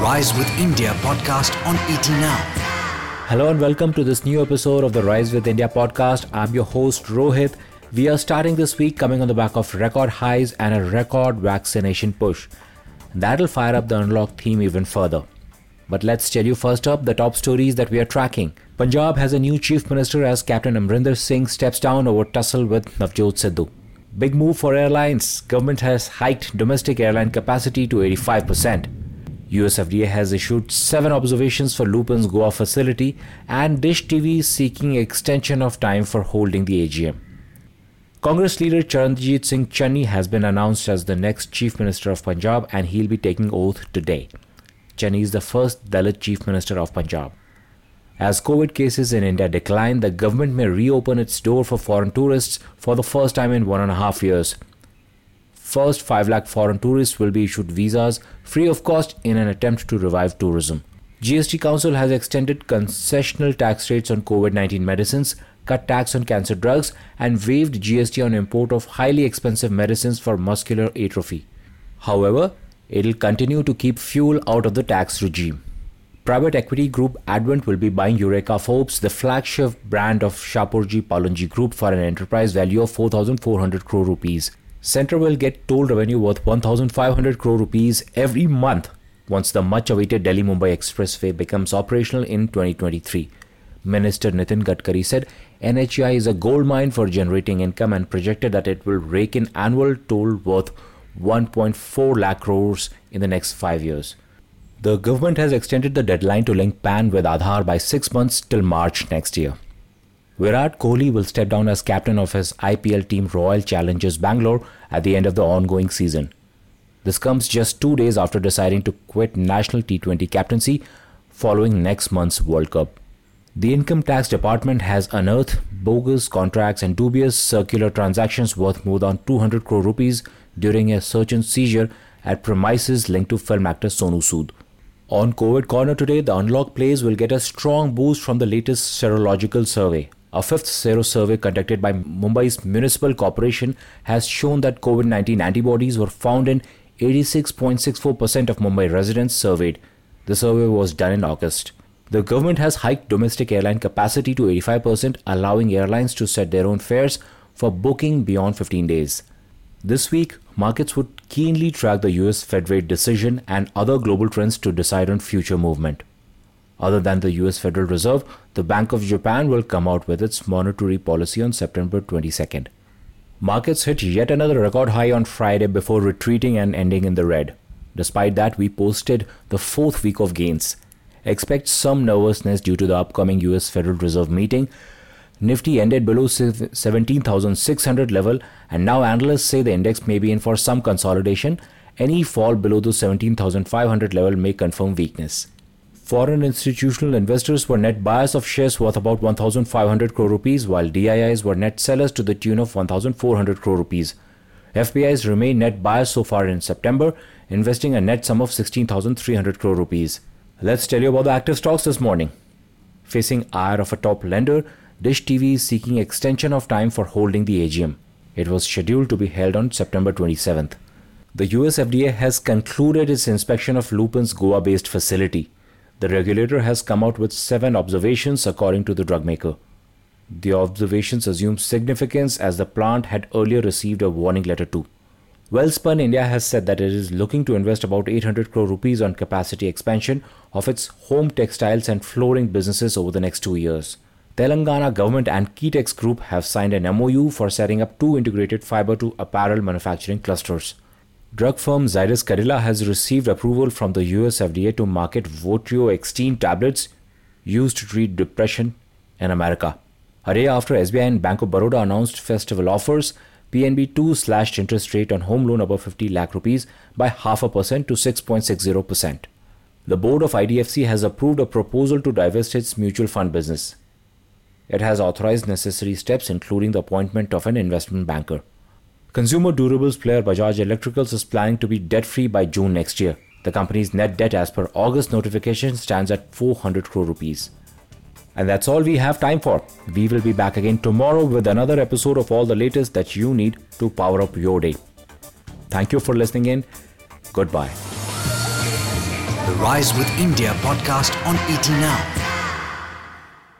Rise with India podcast on ET Now. Hello and welcome to this new episode of the Rise with India podcast. I'm your host Rohit. We are starting this week coming on the back of record highs and a record vaccination push. That'll fire up the unlock theme even further. But let's tell you first up the top stories that we are tracking. Punjab has a new chief minister as Captain Amrinder Singh steps down over tussle with Navjot Sidhu. Big move for airlines. Government has hiked domestic airline capacity to 85%. US FDA has issued seven observations for Lupin's Goa facility, and Dish TV is seeking extension of time for holding the AGM. Congress leader Charanjit Singh Channi has been announced as the next Chief Minister of Punjab, and he'll be taking oath today. Channi is the first Dalit Chief Minister of Punjab. As COVID cases in India decline, the government may reopen its door for foreign tourists for the first time in one and a half years. First 5 lakh foreign tourists will be issued visas free of cost in an attempt to revive tourism. GST Council has extended concessional tax rates on COVID 19 medicines, cut tax on cancer drugs, and waived GST on import of highly expensive medicines for muscular atrophy. However, it'll continue to keep fuel out of the tax regime. Private equity group Advent will be buying Eureka Forbes, the flagship brand of Shapoorji Pallonji Group, for an enterprise value of 4,400 crore rupees. Centre will get toll revenue worth 1,500 crore rupees every month once the much awaited Delhi Mumbai Expressway becomes operational in 2023. Minister Nitin Gadkari said NHAI is a gold mine for generating income and projected that it will rake in annual toll worth 1.4 lakh crores in the next 5 years. The government has extended the deadline to link PAN with Aadhaar by six months till March next year. Virat Kohli will step down as captain of his IPL team Royal Challengers Bangalore at the end of the ongoing season. This comes just two days after deciding to quit national T20 captaincy following next month's World Cup. The Income Tax Department has unearthed bogus contracts and dubious circular transactions worth more than 200 crore rupees during a search and seizure at premises linked to film actor Sonu Sood. On COVID Corner today, the Unlock Plays will get a strong boost from the latest serological survey. A fifth sero survey conducted by Mumbai's Municipal Corporation has shown that COVID 19 antibodies were found in 86.64% of Mumbai residents surveyed. The survey was done in August. The government has hiked domestic airline capacity to 85%, allowing airlines to set their own fares for booking beyond 15 days. This week, markets would keenly track the US Fed rate decision and other global trends to decide on future movement. Other than the US Federal Reserve, the Bank of Japan will come out with its monetary policy on September 22nd. Markets hit yet another record high on Friday before retreating and ending in the red. Despite that, we posted the fourth week of gains. Expect some nervousness due to the upcoming US Federal Reserve meeting, Nifty ended below 17,600 level and now analysts say the index may be in for some consolidation. Any fall below the 17,500 level may confirm weakness. Foreign institutional investors were net buyers of shares worth about 1,500 crore rupees, while DIIs were net sellers to the tune of 1,400 crore rupees. FPIs remain net buyers so far in September, investing a net sum of 16,300 crore rupees. Let's tell you about the active stocks this morning. Facing ire of a top lender, Dish TV is seeking extension of time for holding the AGM. It was scheduled to be held on September 27th. The US FDA has concluded its inspection of Lupin's Goa based facility. The regulator has come out with seven observations according to the drug maker. The observations assume significance as the plant had earlier received a warning letter too. Welspun India has said that it is looking to invest about 800 crore rupees on capacity expansion of its home textiles and flooring businesses over the next two years. Telangana government and Kitex Group have signed an MOU for setting up two integrated fiber to apparel manufacturing clusters. Drug firm Zydus Cadila has received approval from the US FDA to market Extend tablets used to treat depression in America. A day after SBI and Bank of Baroda announced festival offers, PNB 2 slashed interest rate on home loan above 50 lakh rupees by half a percent to 6.60%. The board of IDFC has approved a proposal to divest its mutual fund business. It has authorized necessary steps, including the appointment of an investment banker. Consumer durables player Bajaj Electricals is planning to be debt free by June next year. The company's net debt, as per August notification, stands at 400 crore rupees. And that's all we have time for. We will be back again tomorrow with another episode of all the latest that you need to power up your day. Thank you for listening in. Goodbye. The Rise with India podcast on ET Now.